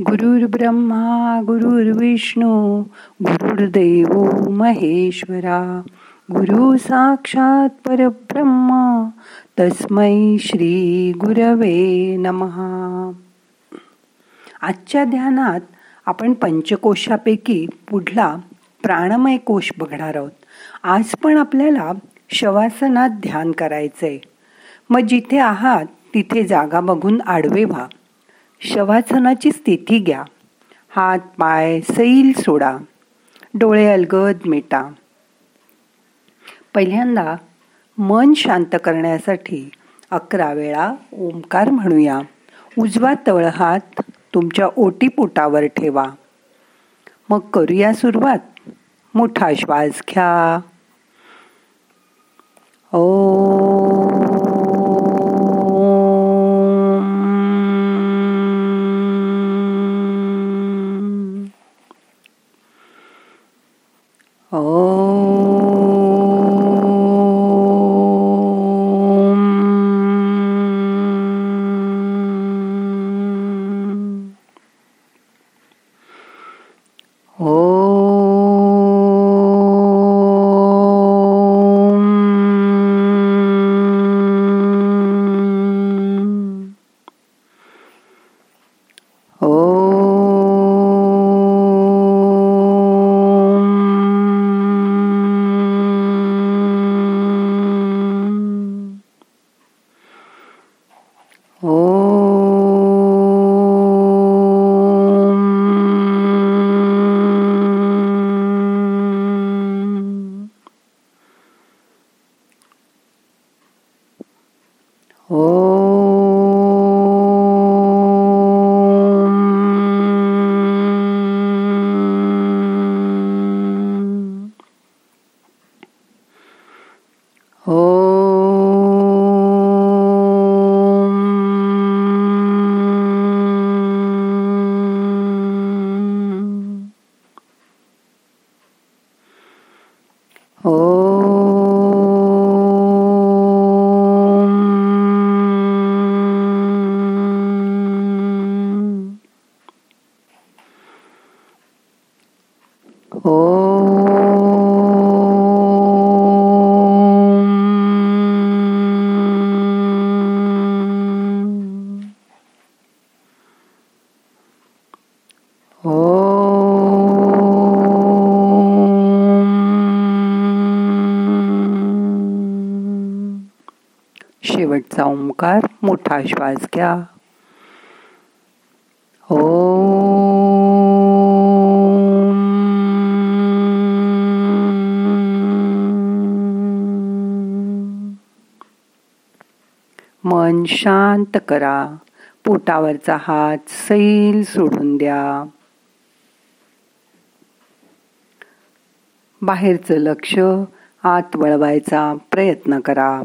गुरुर् ब्रह्मा गुरुर्विष्णू गुरुर्देव महेश्वरा. गुरु साक्षात परब्रह्मा तस्मै श्री गुरवे नमहा आजच्या ध्यानात आपण पंचकोशापैकी पुढला प्राणमय कोश बघणार आहोत. आज पण आपल्याला शवासनात ध्यान करायचंय. मग जिथे आहात तिथे जागा बघून आडवे व्हा. शवासनाची स्थिती घ्या. हात पाय सैल सोडा. डोळे अलगद मिटा. पहिल्यांदा मन शांत करण्यासाठी अकरा वेळा ओंकार म्हणूया. उजवा तळहात तुमच्या ओटीपोटावर ठेवा. मग करूया सुरुवात. मोठा श्वास घ्या. ओ. Oh. शेवटचा ओंकार मोठा श्वास घ्या. ओ मन शांत करा. पोटावरचा हात सैल सोडून द्या. बाहेरचं लक्ष आत वळवायचा प्रयत्न करा.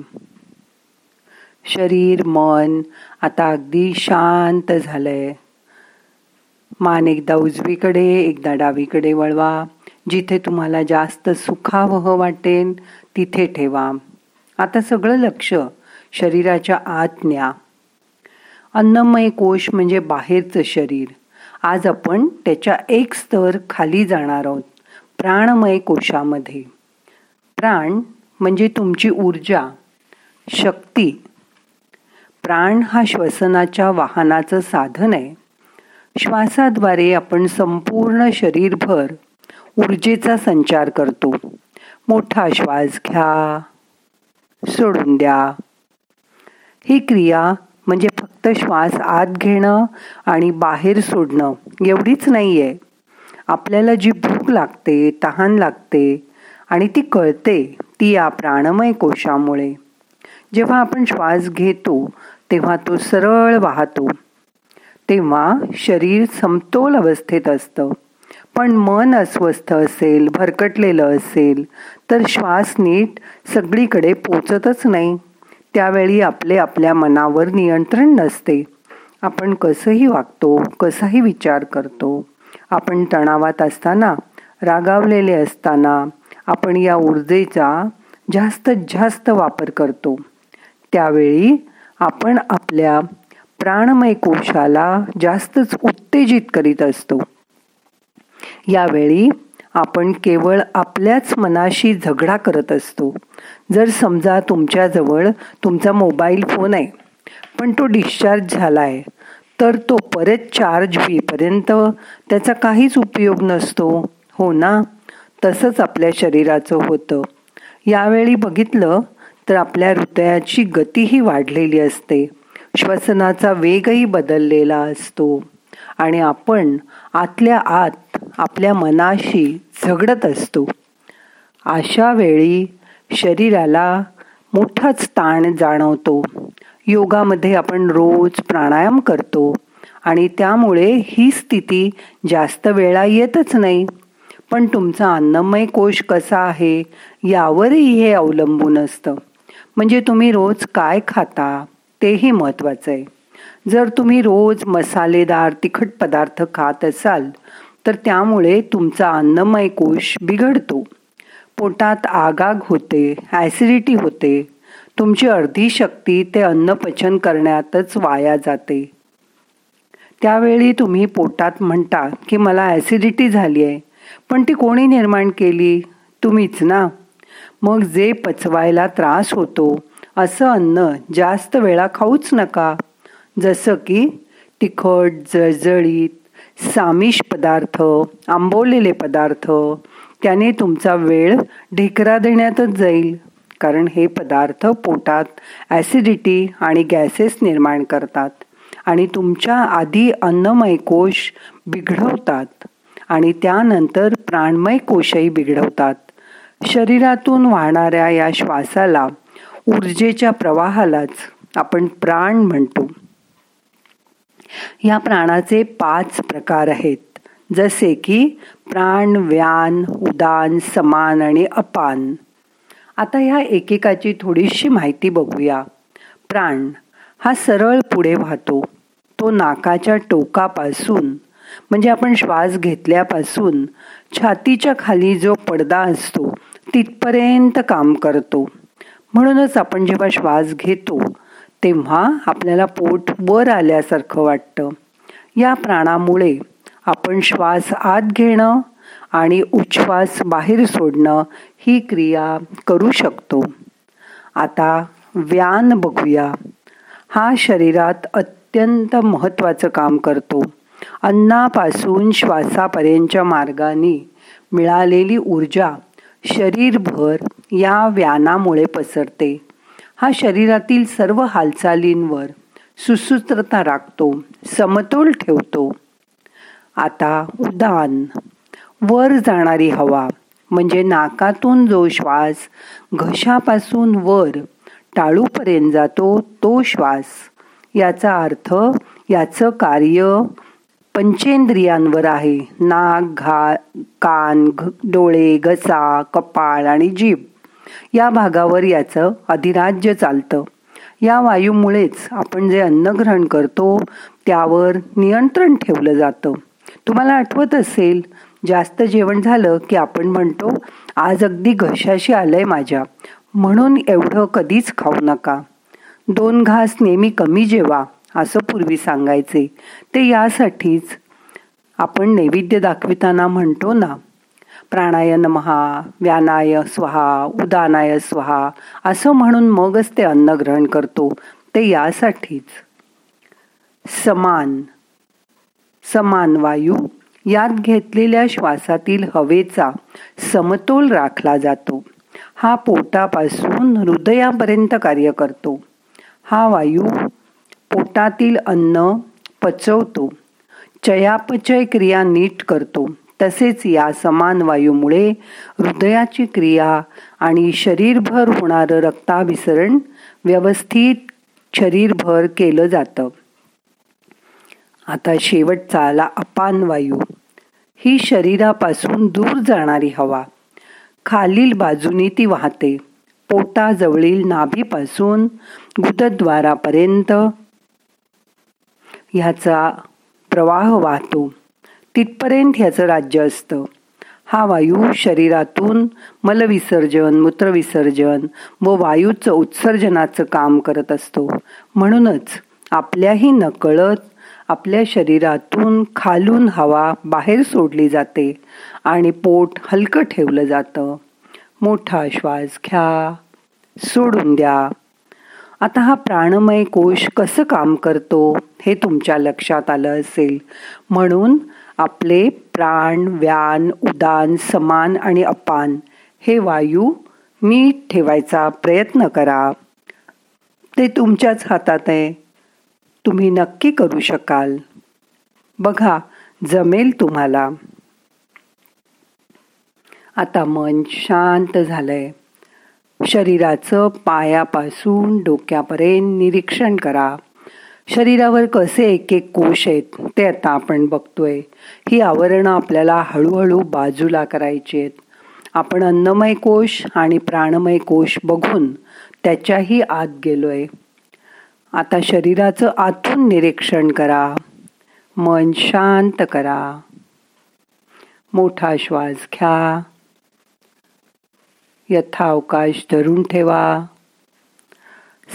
शरीर मन आता अगदी शांत झालंय. मान एकदा उजवीकडे एकदा डावीकडे वळवा. जिथे तुम्हाला जास्त सुखावह वाटेल तिथे ठेवा. आता सगळं लक्ष शरीराच्या आत न्या. अन्नमय कोश म्हणजे बाहेरचं शरीर. आज आपण त्याच्या एक स्तर खाली जाणार आहोत प्राणमय कोशामध्ये. प्राण म्हणजे तुमची ऊर्जा शक्ती. प्राण हा श्वसनाच्या वाहनाचं साधन आहे. श्वासाद्वारे आपण संपूर्ण शरीरभर ऊर्जेचा संचार करतो. मोठा श्वास घ्या. सोडून द्या. ही क्रिया म्हणजे फक्त श्वास आत घेणं आणि बाहेर सोडणं एवढीच नाही आहे आपल्याला जी भूक लागते तहान लागते आणि ती कळते ती या प्राणमय कोशामुळे. जेव्हा आपण श्वास घेतो तेव्हा तो सरळ वाहतो. तेव्हा शरीर समतोल अवस्थेत असतं. पण मन अस्वस्थ असेल भरकटलेलं असेल तर श्वास नीट सगळीकडे पोचतच नाही. त्यावेळी आपले आपल्या मनावर नियंत्रण नसते. आपण कसंही वागतो कसाही विचार करतो. आपण तणावात असताना रागावलेले असताना आपण या ऊर्जेचा जास्तीत जास्त वापर करतो. त्यावेळी आपण आपल्या प्राणमय कोशाला जास्तच उत्तेजित करीत असतो. यावेळी आपण केवळ आपल्याच मनाशी झगडा करत असतो. जर समजा तुमच्याजवळ तुमचा मोबाईल फोन आहे पण तो डिस्चार्ज झाला आहे तर तो परत चार्ज होईपर्यंत त्याचा काहीच उपयोग नसतो. हो ना? तसंच आपल्या शरीराचं होतं. यावेळी बघितलं तर आपल्या हृदयाची गतीही वाढलेली असते. श्वसनाचा वेगही बदललेला असतो. आणि आपण आतल्या आत आपल्या मनाशी झगडत असतो. अशा वेळी शरीराला मोठाच ताण जाणवतो. योगामध्ये आपण रोज प्राणायाम करतो आणि त्यामुळे ही स्थिती जास्त वेळा येतच नाही. पण तुमचा अन्नमय कोश कसा आहे यावरही हे अवलंबून असतं. म्हणजे तुम्ही रोज काय खाता तेही महत्त्वाचं आहे जर तुम्ही रोज मसालेदार तिखट पदार्थ खात असाल तर त्यामुळे तुमचा अन्नमय कोश बिघडतो. पोटात आगाग होते ॲसिडिटी होते. तुमची अर्धी शक्ती ते अन्न पचन करण्यातच वाया जाते. त्यावेळी तुम्ही पोटात म्हणता की मला ॲसिडिटी झाली आहे पण ती कोणी निर्माण केली? तुम्हीच ना? मग जे पचवायला त्रास होतो असं अन्न जास्त वेळा खाऊच नका. जसं की तिखट जळजळीत सामिष पदार्थ आंबवलेले पदार्थ त्याने तुमचा वेळ ढेकरा देण्यातच जाईल. कारण हे पदार्थ पोटात ॲसिडिटी आणि गॅसेस निर्माण करतात आणि तुमच्या आधी अन्नमय कोश बिघडवतात आणि त्यानंतर प्राणमय कोशही बिघडवतात. शरीरातून वाहणाऱ्या या श्वासाला ऊर्जेच्या प्रवाहालाच आपण प्राण म्हणतो. या प्राणाचे पाच प्रकार आहेत. जसे की प्राण व्यान उदान समान आणि अपान. आता ह्या एकेकाची थोडीशी माहिती बघूया. प्राण हा सरळ पुढे वाहतो. तो नाकाच्या टोकापासून म्हणजे आपण श्वास घेतल्यापासून छातीच्या खाली जो पडदा असतो तिथपर्यंत काम करतो. म्हणूनच आपण जेव्हा श्वास घेतो तेव्हा आपल्याला पोट वर आल्यासारखं वाटतं. या प्राणामुळे आपण श्वास आत घेणं आणि उच्छ्वास बाहेर सोडणं ही क्रिया करू शकतो. आता व्यान बघूया. हा शरीरात अत्यंत महत्त्वाचं काम करतो. अन्नापासून श्वासापर्यंतच्या मार्गाने मिळालेली ऊर्जा शरीरभर या व्यानामुळे पसरते. हा शरीरातील सर्व हालचालींवर सुसूत्रता राखतो समतोल ठेवतो. आता उदान. वर जाणारी हवा म्हणजे नाकातून जो श्वास घशापासून वर टाळूपर्यंत जातो तो श्वास. याचा अर्थ याचं कार्य पंचेंद्रियांवर आहे. नाक घा कान डोळे घसा कपाळ आणि जीभ. या भागावर याचं अधिराज्य चालतं. या वायूमुळेच आपण जे अन्न ग्रहण करतो त्यावर नियंत्रण ठेवलं जातं. तुम्हाला आठवत असेल जास्त जेवण झालं की आपण म्हणतो आज अगदी घशाशी आलंय माझ्या. म्हणून एवढं कधीच खाऊ नका. दोन घास नेहमी कमी जेवा. असं पूर्वी सांगायचे. ते यासाठीच आपण नैवेद्य दाखविताना म्हणतो ना प्राणाय नमहा व्यानाय स्वहा उदानाय स्वहा असं म्हणून मगच ते अन्न ग्रहण करतो. ते यासाठीच. समान समान वायू यात घेतलेल्या श्वासातील हवेचा समतोल राखला जातो. हा पोटापासून हृदयापर्यंत कार्य करतो. हा वायू पोटातील अन्न पचवतो. चयापचय क्रिया नीट करतो. तसेच या समान वायूमुळे हृदयाची क्रिया आणि शरीरभर होणारं रक्ताभिसरण व्यवस्थित शरीरभर केलं जातं. आता शेवटचा आला अपान वायू. ही शरीरापासून दूर जाणारी हवा. खालील बाजूनी ती वाहते. पोटाजवळील नाभीपासून गुदद्वारापर्यंत ह्याचा प्रवाह वाहतो. तिथपर्यंत ह्याचं राज्य असतं. हा वायू शरीरातून मलविसर्जन मूत्रविसर्जन व वायूचं उत्सर्जनाचं काम करत असतो. म्हणूनच आपल्याही नकळत आपल्या शरीरातून खालून हवा बाहेर सोडली जाते आणि पोट हलकं ठेवलं जातं. मोठा श्वास घ्या. सोडून द्या. आता हा प्राणमय कोश कसं काम करतो? हे तुमच्या लक्षात आलं असेल. म्हणून आपले प्राण व्यान उदान समान आणि अपान हे वायू नीट ठेवायचा प्रयत्न करा. ते तुमच्याच हातात आहे. तुम्ही नक्की करू शकाल. बघा जमेल तुम्हाला. आता मन शांत झालंय. शरीराचं पायापासून डोक्यापर्यंत निरीक्षण करा. शरीरावर कसे एक एक कोश आहेत ते आता आपण बघतोय. ही आवरणं आपल्याला हळूहळू बाजूला करायची आहेत. आपण अन्नमय कोश आणि प्राणमय कोश बघून त्याच्याही आत गेलोय. आता शरीराचं आतून निरीक्षण करा. मन शांत करा. मोठा श्वास घ्या. यथावकाश धरून ठेवा.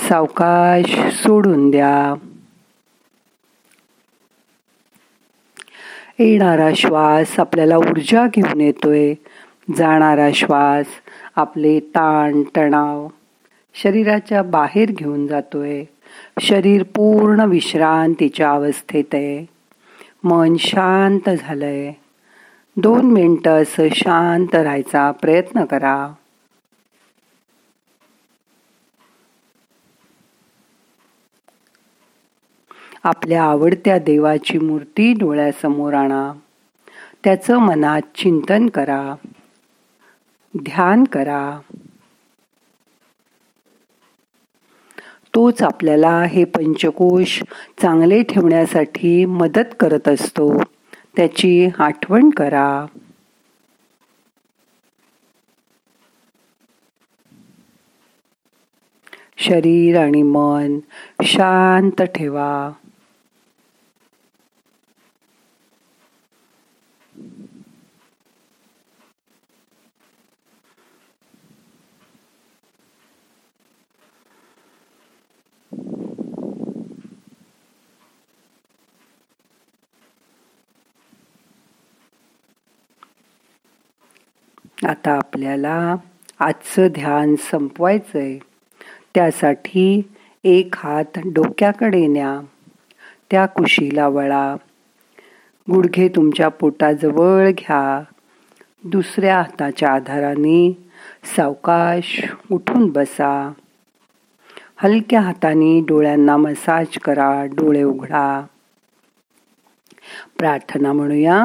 सावकाश सोडून द्या. येणारा श्वास आपल्याला ऊर्जा घेऊन येतोय. जाणारा श्वास आपले ताण तणाव शरीराच्या बाहेर घेऊन जातोय. शरीर पूर्ण विश्रांतीच्या अवस्थेत आहे. मन शांत झालंय. दोन मिनटं असं शांत राहायचा प्रयत्न करा. आपल्या आवडत्या देवाची मूर्ती डोळ्यासमोर आणा. त्याचं मनात चिंतन करा. ध्यान करा. तोच आपल्याला हे पंचकोश चांगले ठेवण्यासाठी मदत करत असतो. त्याची आठवण करा. शरीर आणि मन शांत ठेवा. आता आपल्याला आजचं ध्यान संपवायचं आहे त्यासाठी एक हात डोक्याकडे न्या. त्या कुशीला वळा. गुडघे तुमच्या पोटाजवळ घ्या. दुसऱ्या हाताच्या आधाराने सावकाश उठून बसा. हलक्या हाताने डोळ्यांना मसाज करा. डोळे उघडा. प्रार्थना म्हणूया.